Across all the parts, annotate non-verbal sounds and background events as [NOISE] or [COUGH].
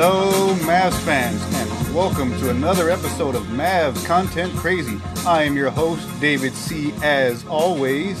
Mavs fans, and welcome to another episode of Mavs Content Crazy. I am your host, David C. As always.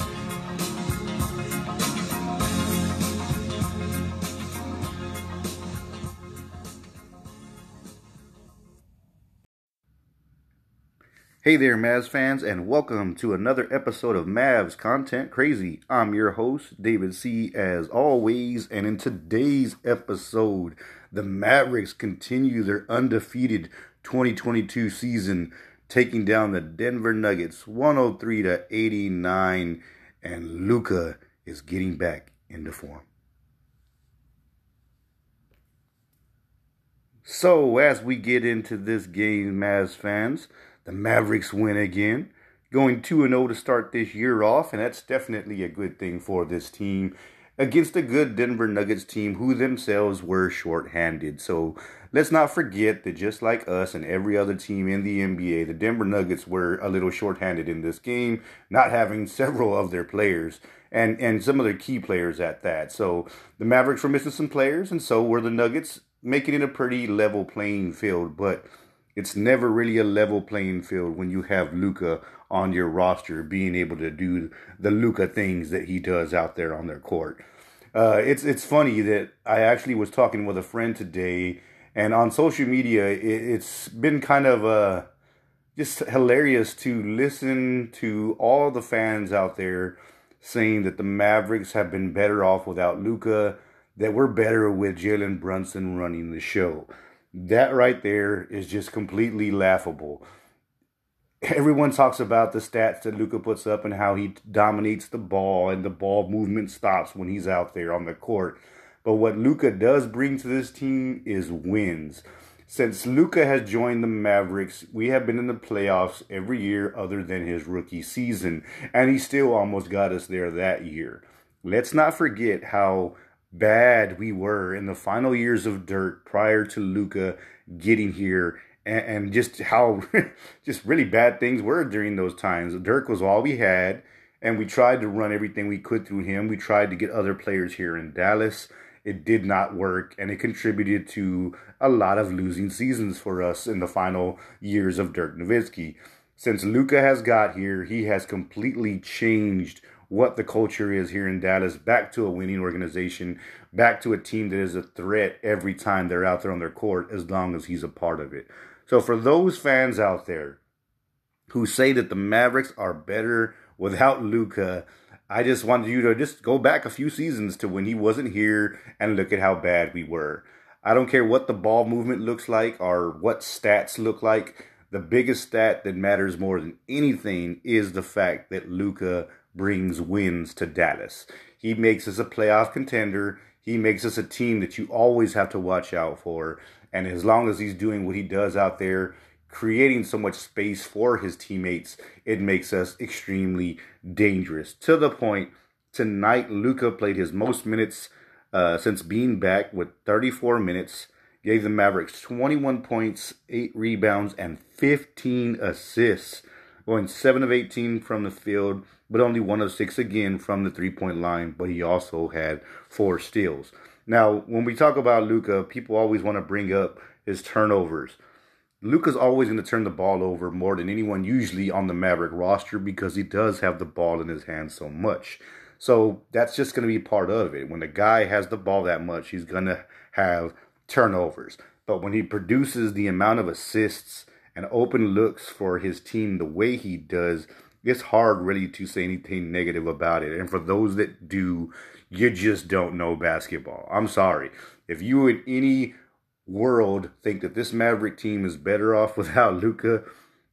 Hey there, Mavs fans, and welcome to another episode of Mavs Content Crazy. I'm your host, David C. As always, and in today's episode, the Mavericks continue their undefeated 2022 season, taking down the Denver Nuggets 103 to 89, and Luka is getting back into form. So, as we get into this game, Mavs fans, the Mavericks win again, going 2 0 to start this year off, and that's definitely a good thing for this team against a good Denver Nuggets team who themselves were shorthanded. So let's not forget that just like us and every other team in the NBA, the Denver Nuggets were a little shorthanded in this game, not having [LAUGHS] several of their players and, and some of their key players at that. So the Mavericks were missing some players, and so were the Nuggets, making it a pretty level playing field. But it's never really a level playing field when you have Luka on your roster being able to do the Luka things that he does out there on their court. Uh, it's it's funny that I actually was talking with a friend today, and on social media, it, has been kind of uh, just hilarious to listen to all the fans out there saying that the Mavericks have been better off without Luka, that we're better with Jalen Brunson running the show. That right there is just completely laughable. Everyone talks about the stats that Luka puts up and how he dominates the ball and the ball movement stops when he's out there on the court. But what Luka does bring to this team is wins. Since Luka has joined the Mavericks, we have been in the playoffs every year other than his rookie season, and he still almost got us there that year. Let's not forget how bad we were in the final years of Dirk prior to Luka getting here and, and just how [LAUGHS] just really bad things were during those times. Dirk was all we had and we tried to run everything we could through him. We tried to get other players here in Dallas. It did not work, and it contributed to a lot of losing seasons for us in the final years of Dirk Nowitzki. Since Luka has got here, he has completely changed what the culture is here in Dallas, back to a winning organization, back to a team that is a threat every time they're out there on their court, as long as he's a part of it. So for those fans out there who say that the Mavericks are better without Luka, I just wanted you to just go back a few seasons to when he wasn't here and look at how bad we were. I don't care what the ball movement looks like or what stats look like. The biggest stat that matters more than anything is the fact that Luka brings wins to Dallas. He makes us a playoff contender. He makes us a team that you always have to watch out for. And as long as he's doing what he does out there, creating so much space for his teammates, it makes us extremely dangerous. To the point, tonight, Luka played his most minutes uh, since being back with 34 minutes, gave the Mavericks 21 points, 8 rebounds, and 15 assists, going 7 of 18 from the field, but only one of six again from the three point line. But he also had four steals. Now, when we talk about Luka, people always want to bring up his turnovers. Luka's always going to turn the ball over more than anyone usually on the Maverick roster because he does have the ball in his hands so much. So that's just going to be part of it. When the guy has the ball that much, he's going to have turnovers. But when he produces the amount of assists and open looks for his team the way he does, it's hard really to say anything negative about it. And for those that do, you just don't know basketball. I'm sorry. If you in any world think that this Maverick team is better off [LAUGHS] without Luka,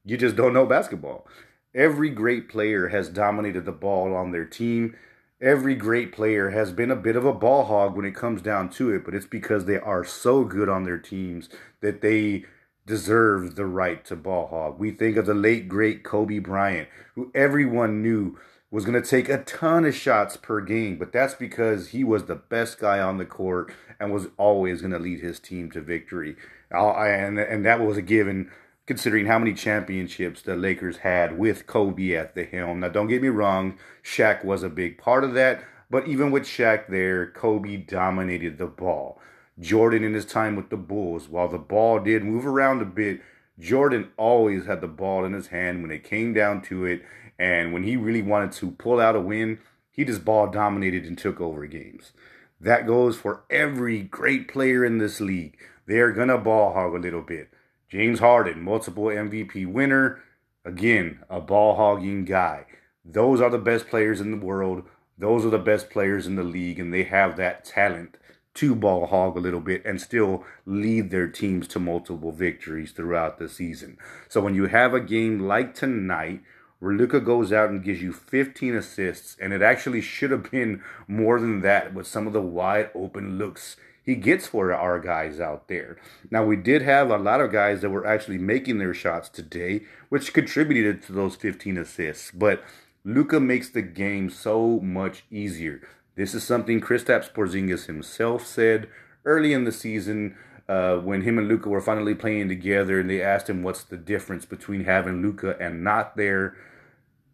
you just don't know basketball. Every great player has dominated the ball on their team. Every great player has been a bit of a ball hog when it comes down to it, but it's because they are so good on their teams that they deserve the right to ball hog. We think of the late great Kobe Bryant, who everyone knew was going to take a ton of shots per game, but that's because he was the best guy on the court and was always going to lead his team to victory. Uh, and and that was a given considering how many championships the Lakers had with Kobe at the helm. Now don't get me wrong, Shaq was a big part of that, but even with Shaq there, Kobe dominated the ball. Jordan in his time with the Bulls, while the ball did move around a bit, Jordan always had the ball in his hand when it came down to it. And when he really wanted to pull out a win, he just ball dominated and took over games. That goes for every great player in this league. They're going to ball hog a little bit. James Harden, multiple MVP winner, again, a ball hogging guy. Those are the best players in the world. Those are the best players in the league, and they have that talent to ball hog a little bit and still lead their teams to multiple victories throughout the season. So when you have a game like tonight where Luka goes out and gives you 15 assists, and it actually should have been more than that with some of the wide open looks he gets for our guys out there. Now, we did have a lot of guys that were actually making their shots today, which contributed to those 15 assists, but Luka makes the game so much easier. This is something Kristaps Porzingis himself said early in the season uh, when him and Luka were finally playing together, and they asked him what's the difference between having Luka and not there.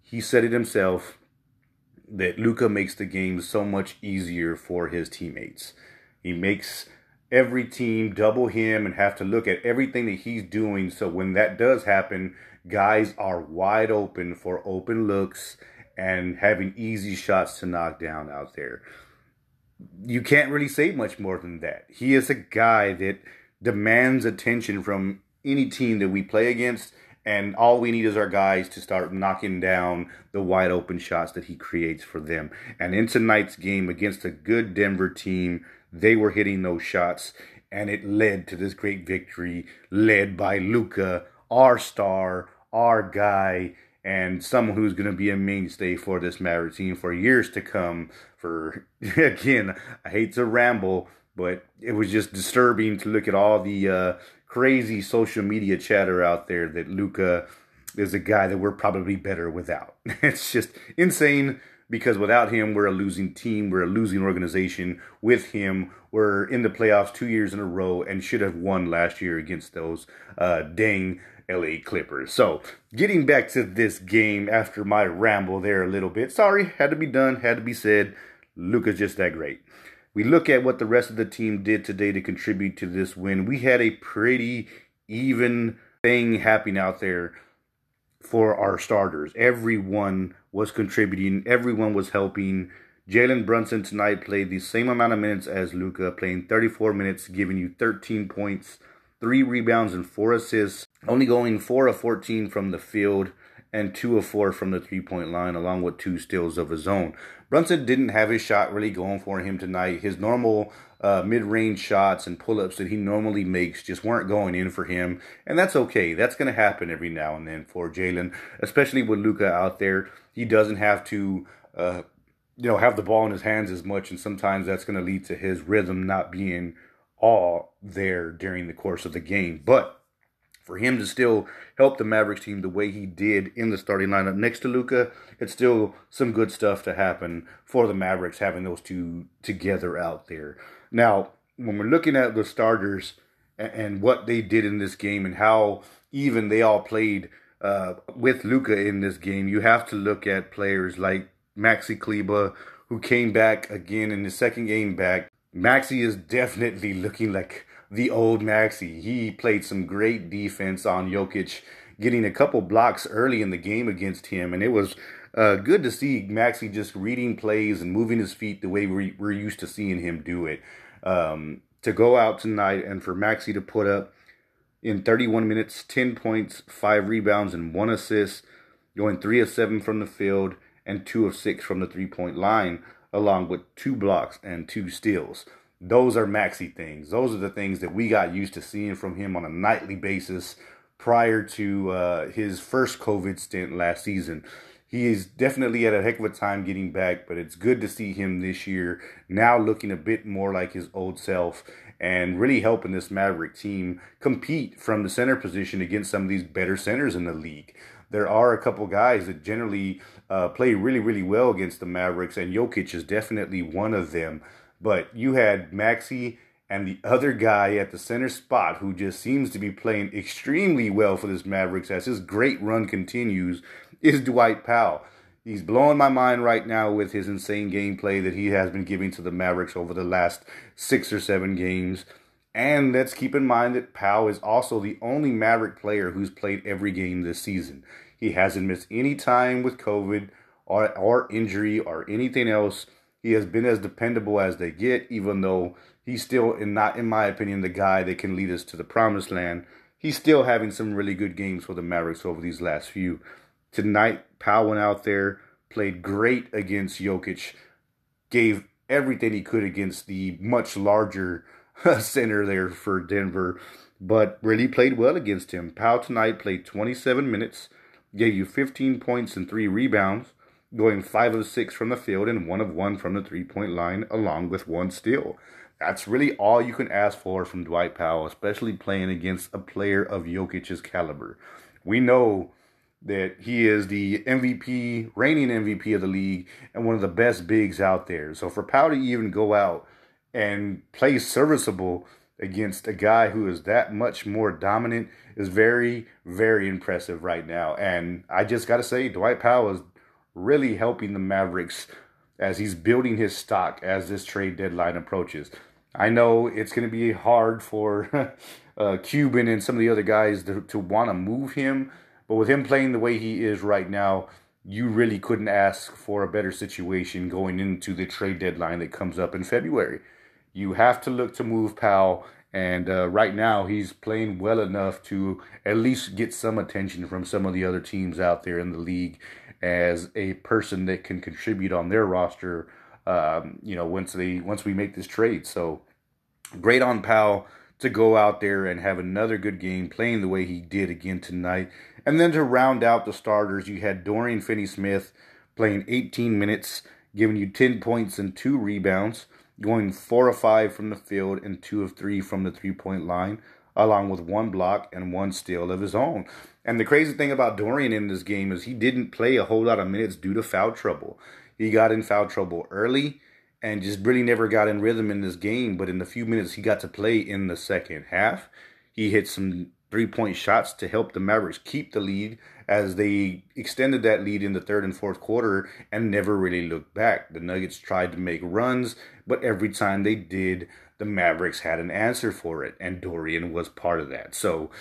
He said it himself that Luka makes the game so much easier for his teammates. He makes every team double him and have to look at everything that he's doing. So when that does happen, guys are wide open for open looks and having easy shots to knock down out there. You can't really say much more than that. He is a guy that demands attention from any team that we play against, and all we need is our guys to start knocking down the wide open shots that he creates for them. And in tonight's game against a good Denver team, they were hitting those shots, and it led to this great victory, led by Luka, our star, our guy, and someone who's going to be a mainstay for this Maverick team for years to come. For [LAUGHS] again, I hate to ramble, but it was just disturbing to look at all the uh, crazy social media chatter out there that Luka is a guy that we're probably better without. [LAUGHS] It's just insane because without him, we're a losing team, we're a losing organization. With him, we're in the playoffs two years in a row and should have won last year against those uh, dang LA Clippers. So, getting back to this game after my ramble there a little bit. Sorry, had to be done, had to be said. Luka's just that great. We look at what the rest of the team did today to contribute to this win. We had a pretty even thing happening out there for our starters. Everyone was contributing, everyone was helping. Jalen Brunson tonight played the same amount of minutes as Luka, playing 34 minutes, giving you 13 points, three rebounds, and four assists only going 4 of 14 from the field and 2 of 4 from the three point line, along with two steals of his own. Brunson didn't have his shot really going for him tonight. His normal uh, mid range shots and pull ups that he normally makes just weren't going in for him, and that's okay. That's going to happen every now and then for Jalen, especially with Luka out there. He doesn't have to. Uh, you know, have the ball in his hands as much, and sometimes that's going to lead to his rhythm not being all there during the course of the game. But for him to still help the Mavericks team the way he did in the starting lineup next to Luka, it's still some good stuff to happen for the Mavericks having those two together out there. Now, when we're looking at the starters and, what they did in this game and how even they all played uh, with Luka in this game, you have to look at players like Maxi Kleber, who came back again in the second game back. Maxi is definitely looking like the old Maxi. He played some great defense on Jokic, getting a couple blocks early in the game against him, and it was uh, good to see Maxi just reading plays and moving his feet the way we, we're used to seeing him do it. Um, to go out tonight and for Maxi to put up in 31 minutes, 10 points, 5 rebounds, and 1 assist, going 3 of 7 from the field and 2 of 6 from the three point line, along with 2 blocks and 2 steals those are Maxi things. Those are the things that we got used to seeing from him on a nightly basis prior to uh, his first COVID stint last season. He is definitely at a heck of a time getting back, but it's good to see him this year now looking a bit more like his old self and really helping this Maverick team compete from the center position against some of these better centers in the league. There are a couple guys that generally uh, play really, really well against the Mavericks, and Jokic is definitely one of them. But you had Maxi and the other guy at the center spot who just seems to be playing extremely well for this Mavericks as his great run continues is Dwight Powell. He's blowing my mind right now with his insane gameplay that he has been giving to the Mavericks over the last six or seven games. And let's keep in mind that Powell is also the only Maverick player who's played every game this season. He hasn't missed any time with COVID or, or injury or anything else. He has been as dependable as they get, even though he's still, in not in my opinion, the guy that can lead us to the promised land. He's still having some really good games for the Mavericks over these last few. Tonight, Powell went out there, played great against Jokic, gave everything he could against the much larger [LAUGHS] center there for Denver, but really played well against him. Powell tonight played 27 minutes, gave you 15 points and three rebounds, going 5 of 6 from the field and 1 of 1 from the three point line, along with one steal. That's really all you can ask for from Dwight Powell, especially playing against a player of Jokic's caliber. We know that he is the MVP, reigning MVP of the league, and one of the best bigs out there. So for Powell to even go out and play serviceable against a guy who is that much more dominant is very, very impressive right now. And I just got to say, Dwight Powell is really helping the Mavericks as he's building his stock as this trade deadline approaches. I know it's going to be hard for [LAUGHS] uh, Cuban and some of the other guys to, to want to move him, but with him playing the way he is right now, you really couldn't ask for a better situation going into the trade deadline that comes up in February. You have to look to move Powell and uh, right now, he's playing well enough to at least get some attention from some of the other teams out there in the league as a person that can contribute on their roster. Um, you know, once they once we make this trade, so great on Powell to go out there and have another good game, playing the way he did again tonight. And then to round out the starters, you had Dorian Finney-Smith playing 18 minutes, giving you 10 points and two rebounds, going four of five from the field and two of three from the three-point line, along with one block and one steal of his own. And the crazy thing about Dorian in this game is he didn't play a whole lot of minutes due to foul trouble. He got in foul trouble early and just really never got in rhythm in this game. But in the few minutes he got to play in the second half, he hit some three point shots to help the Mavericks keep the lead as they extended that lead in the third and fourth quarter and never really looked back. The Nuggets tried to make runs, but every time they did, the Mavericks had an answer for it, and Dorian was part of that. So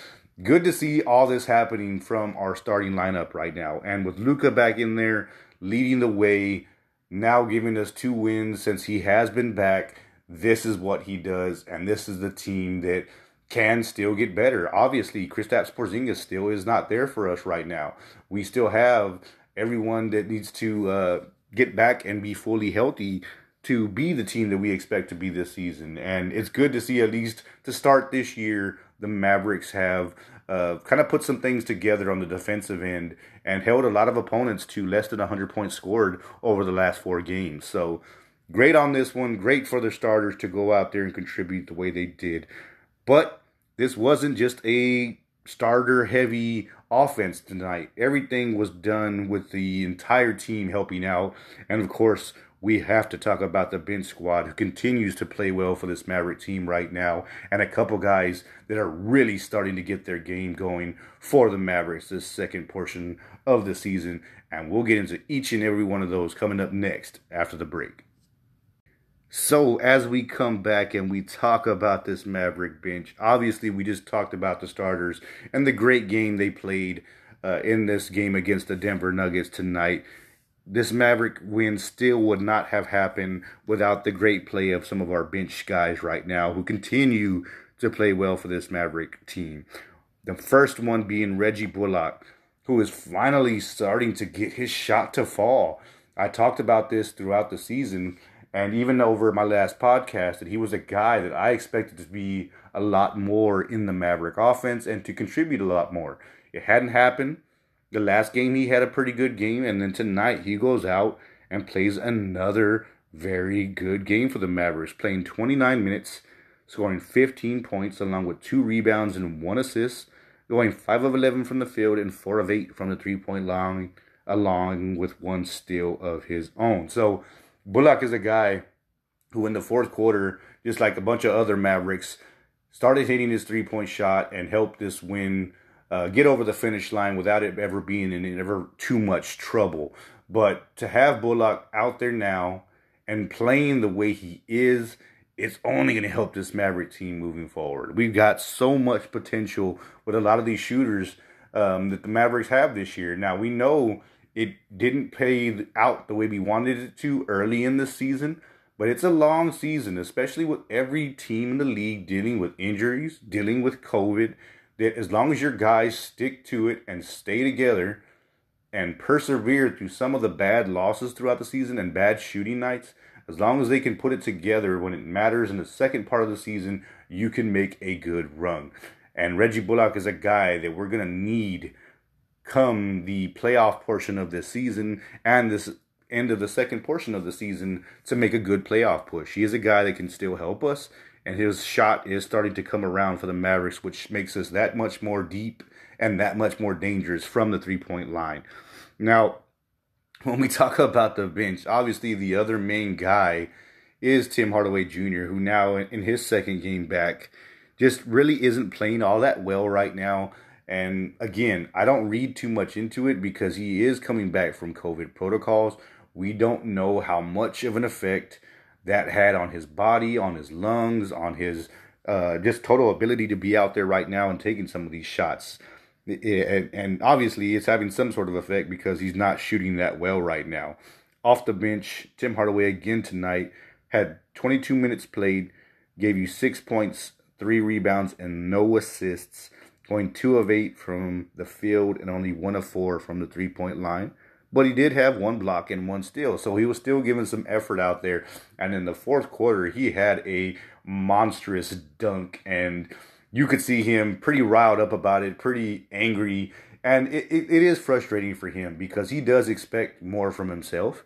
good to see all this happening from our starting lineup right now. And with Luka back in there, leading the way, now giving us two wins since he has been back, this is what he does, and this is the team that can still get better. Obviously, Kristaps Porzingis still is not there for us right now. We still have everyone that needs to uh, get back and be fully healthy to be the team that we expect to be this season. And it's good to see at least to start this year the Mavericks have uh, kind of put some things together on the defensive end and held a lot of opponents to less than 100 points scored over the last four games. So great on this one. Great for the starters to go out there and contribute the way they did. But this wasn't just a starter heavy offense tonight. Everything was done with the entire team helping out. And of course, we have to talk about the bench squad who continues to play well for this Maverick team right now, and a couple guys that are really starting to get their game going for the Mavericks this second portion of the season. And we'll get into each and every one of those coming up next after the break. So, as we come back and we talk about this Maverick bench, obviously we just talked about the starters and the great game they played uh, in this game against the Denver Nuggets tonight this Maverick win still would not have happened without the great play of some of our bench guys right now who continue to play well for this Maverick team. The first one being Reggie Bullock, who is finally starting to get his shot to fall. I talked about this throughout the season and even over my last podcast that he was a guy that I expected to be a lot more in the Maverick offense and to contribute a lot more. It hadn't happened. The last game he had a pretty good game, and then tonight he goes out and plays another very good game for the Mavericks, playing 29 minutes, scoring 15 points along with two rebounds and one assist, going 5 of 11 from the field and 4 of 8 from the three point line, along with one steal of his own. So Bullock is a guy who, in the fourth quarter, just like a bunch of other Mavericks, started hitting his three point shot and helped this win uh, get over the finish line without it ever being in ever too much trouble. But to have Bullock out there now and playing the way he is, it's only going to help this Maverick team moving forward. We've got so much potential with a lot of these shooters um, that the Mavericks have this year. Now, we know it didn't pay out the way we wanted it to early in the season, but it's a long season, especially with every team in the league dealing with injuries, dealing with COVID. That as long as your guys stick to it and stay together and persevere through some of the bad losses throughout the season and bad shooting nights, as long as they can put it together when it matters in the second part of the season, you can make a good run. And Reggie Bullock is a guy that we're going to need come the playoff portion of this season and this end of the second portion of the season to make a good playoff push. He is a guy that can still help us, and his shot is starting to come around for the Mavericks, which makes us that much more deep and that much more dangerous from the three point line. Now, when we talk about the bench, obviously the other main guy is Tim Hardaway Jr., who now in his second game back just really isn't playing all that well right now. And again, I don't read too much into it because he is coming back from COVID protocols. We don't know how much of an effect that had on his body, on his lungs, on his uh, just total ability to be out there right now and taking some of these shots. And obviously, it's having some sort of effect because he's not shooting that well right now. Off the bench, Tim Hardaway again tonight had 22 minutes played, gave you six points, three rebounds, and no assists, going two of eight from the field and only one of four from the three point line. But he did have one block and one steal, so he was still giving some effort out there. And in the fourth quarter, he had a monstrous dunk and you could see him pretty riled up about it, pretty angry. And it, it, it is frustrating for him because he does expect more from himself.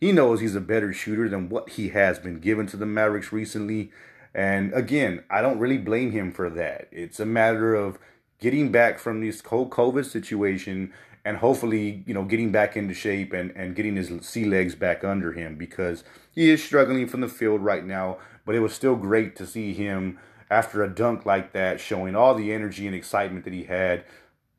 He knows he's a better shooter than what he has been given to the Mavericks recently. And again, I don't really blame him for that. It's a matter of getting back from this whole COVID situation and hopefully, you know, getting back into shape and, and getting his sea legs back under him because he is struggling from the field right now. But it was still great to see him after a dunk like that, showing all the energy and excitement that he had,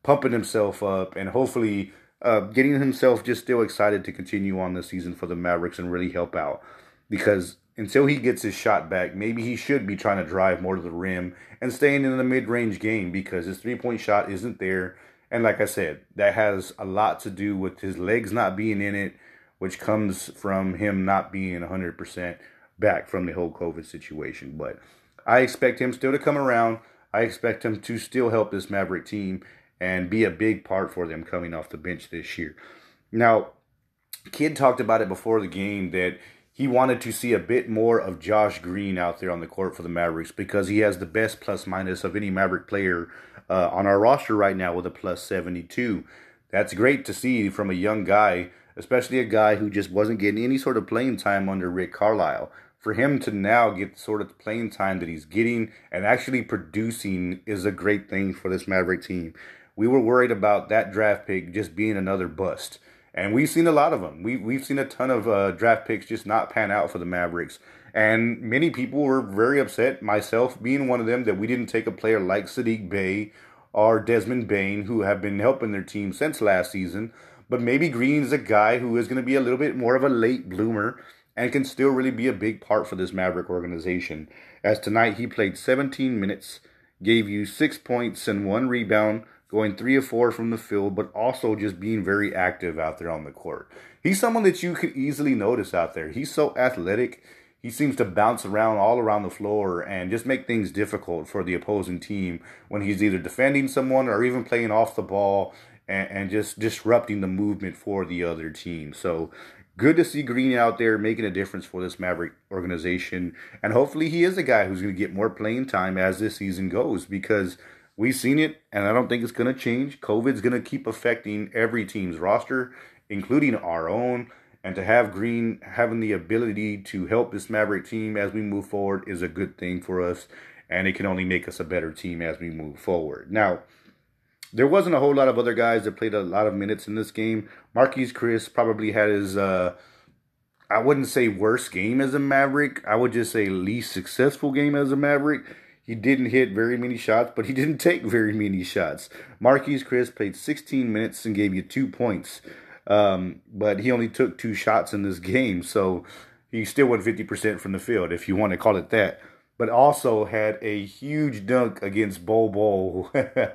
pumping himself up, and hopefully uh, getting himself just still excited to continue on the season for the Mavericks and really help out. Because until he gets his shot back, maybe he should be trying to drive more to the rim and staying in the mid range game because his three point shot isn't there. And like I said, that has a lot to do with his legs not being in it, which comes from him not being 100% back from the whole COVID situation. But I expect him still to come around. I expect him to still help this Maverick team and be a big part for them coming off the bench this year. Now, Kidd talked about it before the game that he wanted to see a bit more of Josh Green out there on the court for the Mavericks because he has the best plus minus of any Maverick player uh, on our roster right now with a plus 72. That's great to see from a young guy, especially a guy who just wasn't getting any sort of playing time under Rick Carlisle for him to now get the sort of playing time that he's getting and actually producing is a great thing for this Maverick team. We were worried about that draft pick just being another bust. And we've seen a lot of them. We, we've seen a ton of uh, draft picks just not pan out for the Mavericks. And many people were very upset, myself being one of them, that we didn't take a player like Sadiq Bey or Desmond Bane, who have been helping their team since last season. But maybe Green is a guy who is going to be a little bit more of a late bloomer and can still really be a big part for this Maverick organization. As tonight he played 17 minutes, gave you six points and one rebound, going three or four from the field, but also just being very active out there on the court. He's someone that you could easily notice out there. He's so athletic. He seems to bounce around all around the floor and just make things difficult for the opposing team when he's either defending someone or even playing off the ball and, and just disrupting the movement for the other team. So good to see Green out there making a difference for this Maverick organization. And hopefully he is a guy who's going to get more playing time as this season goes because we've seen it and I don't think it's going to change. COVID's going to keep affecting every team's roster, including our own. And to have Green having the ability to help this Maverick team as we move forward is a good thing for us. And it can only make us a better team as we move forward. Now, there wasn't a whole lot of other guys that played a lot of minutes in this game. Marquese Chriss probably had his, uh, I wouldn't say worst game as a Maverick. I would just say least successful game as a Maverick. He didn't hit very many shots, but he didn't take very many shots. Marquese Chriss played 16 minutes and gave you two points. Um, but he only took two shots in this game, so he still went 50% from the field, if you want to call it that. But also had a huge dunk against Bol Bol.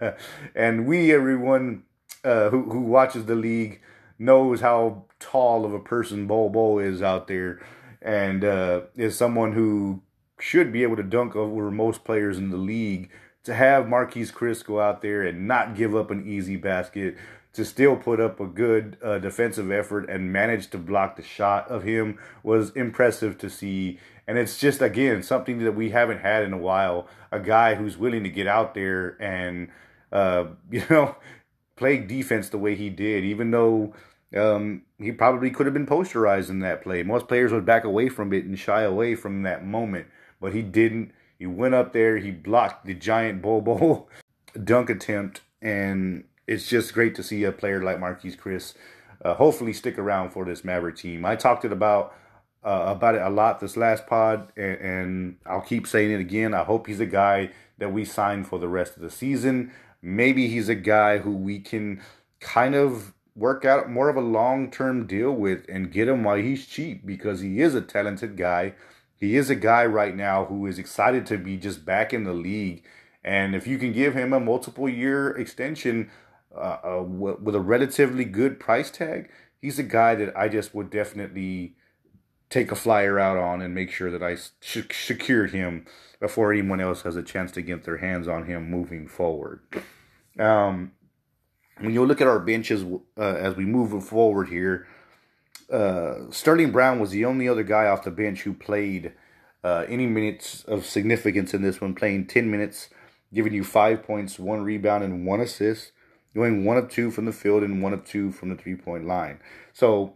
[LAUGHS] and we, everyone uh, who, who watches the league, knows how tall of a person Bol Bol is out there and uh, is someone who should be able to dunk over most players in the league. To have Marquese Chriss go out there and not give up an easy basket, to still put up a good uh, defensive effort and manage to block the shot of him was impressive to see. And it's just, again, something that we haven't had in a while. A guy who's willing to get out there and, uh, [LAUGHS] you know, play defense the way he did, even though um, he probably could have been posterized in that play. Most players would back away from it and shy away from that moment, but he didn't. He went up there, he blocked the giant Bol Bol [LAUGHS] dunk attempt, and it's just great to see a player like Marquese Chriss uh, hopefully stick around for this Maverick team. I talked it about uh, about it a lot this last pod, and, and I'll keep saying it again. I hope he's a guy that we sign for the rest of the season. Maybe he's a guy who we can kind of work out more of a long term deal with and get him while he's cheap because he is a talented guy. He is a guy right now who is excited to be just back in the league. And if you can give him a multiple year extension uh, uh, with a relatively good price tag, he's a guy that I just would definitely take a flyer out on and make sure that I secured him before anyone else has a chance to get their hands on him moving forward. Um, when you look at our benches uh, as we move forward here, uh, Sterling Brown was the only other guy off the bench who played uh, any minutes of significance in this one, playing 10 minutes, giving you five points, one rebound, and one assist, going one of two from the field and one of two from the three point line. So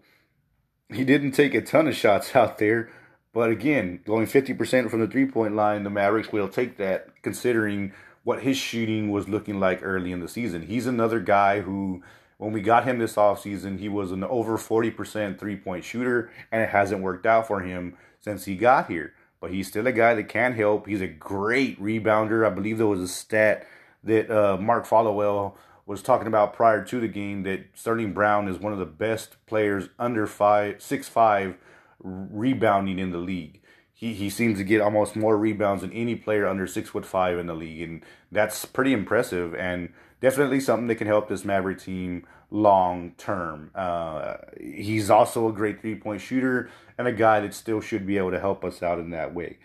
he didn't take a ton of shots [LAUGHS] out there, but again, going 50% from the three point line, the Mavericks will take that considering what his shooting was looking like early in the season. He's another guy who, when we got him this offseason, he was an over 40% three point shooter, and it hasn't worked out for him since he got here. But he's still a guy that can help. He's a great rebounder. I believe there was a stat that uh, Mark Followill was talking about prior to the game that Sterling Brown is one of the best players under five six five rebounding in the league he, he seems to get almost more rebounds than any player under six foot five in the league, and that's pretty impressive and definitely something that can help this Maverick team long term. Uh, he's also a great three point shooter and a guy that still should be able to help us out in that way.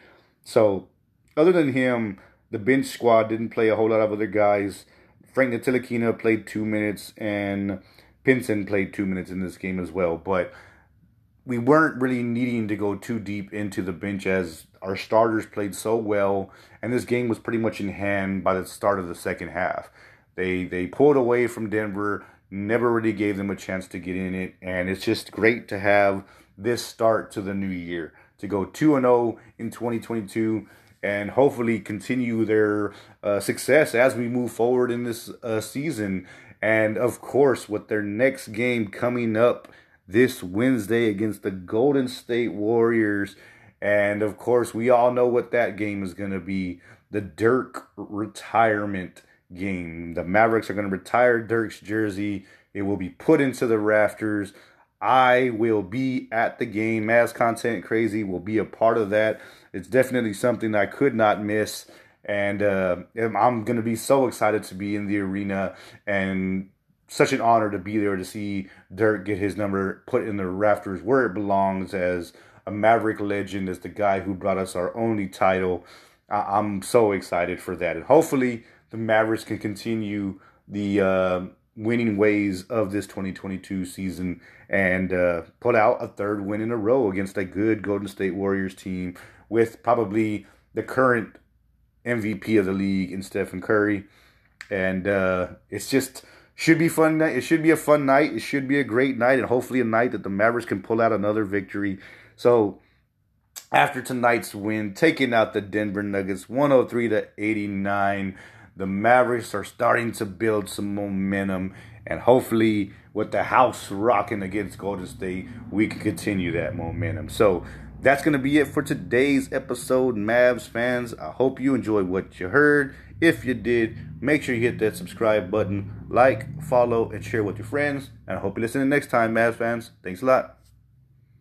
So, other than him, the bench squad didn't play a whole lot of other guys. Frank Ntilikina played two minutes, and Pinson played two minutes in this game as well. But we weren't really needing to go too deep into the bench as our starters played so well, and this game was pretty much in hand by the start of the second half. They they pulled away from Denver, never really gave them a chance to get in it, and it's just great to have this start to the new year to go 2 and 0 in 2022 and hopefully continue their uh, success as we move forward in this uh, season. And of course, with their next game coming up this Wednesday against the Golden State Warriors. And of course, we all know what that game is going to be the Dirk retirement game. The Mavericks are going to retire Dirk's jersey, it will be put into the rafters. I will be at the game. Mavs Content Crazy will be a part of that. It's definitely something I could not miss. And uh, I'm going to be so excited to be in the arena and such an honor to be there to see Dirk get his number put in the rafters where it belongs as a Maverick legend, as the guy who brought us our only title. I'm so excited for that. And hopefully the Mavericks can continue the uh, winning ways of this 2022 season and uh, put out a third win in a row against a good Golden State Warriors team with probably the current MVP of the league in Stephen Curry. And uh, it's just should be fun night. It should be a fun night. It should be a great night, and hopefully a night that the Mavericks can pull out another victory. So after tonight's win, taking out the Denver Nuggets 103 to 89, the Mavericks are starting to build some momentum, and hopefully with the house rocking against Golden State, we can continue that momentum. So that's going to be it for today's episode, Mavs fans. I hope you enjoyed what you heard. If you did, make sure you hit that subscribe button, like, follow, and share with your friends. And I hope you listen next time, Mavs fans. Thanks a lot.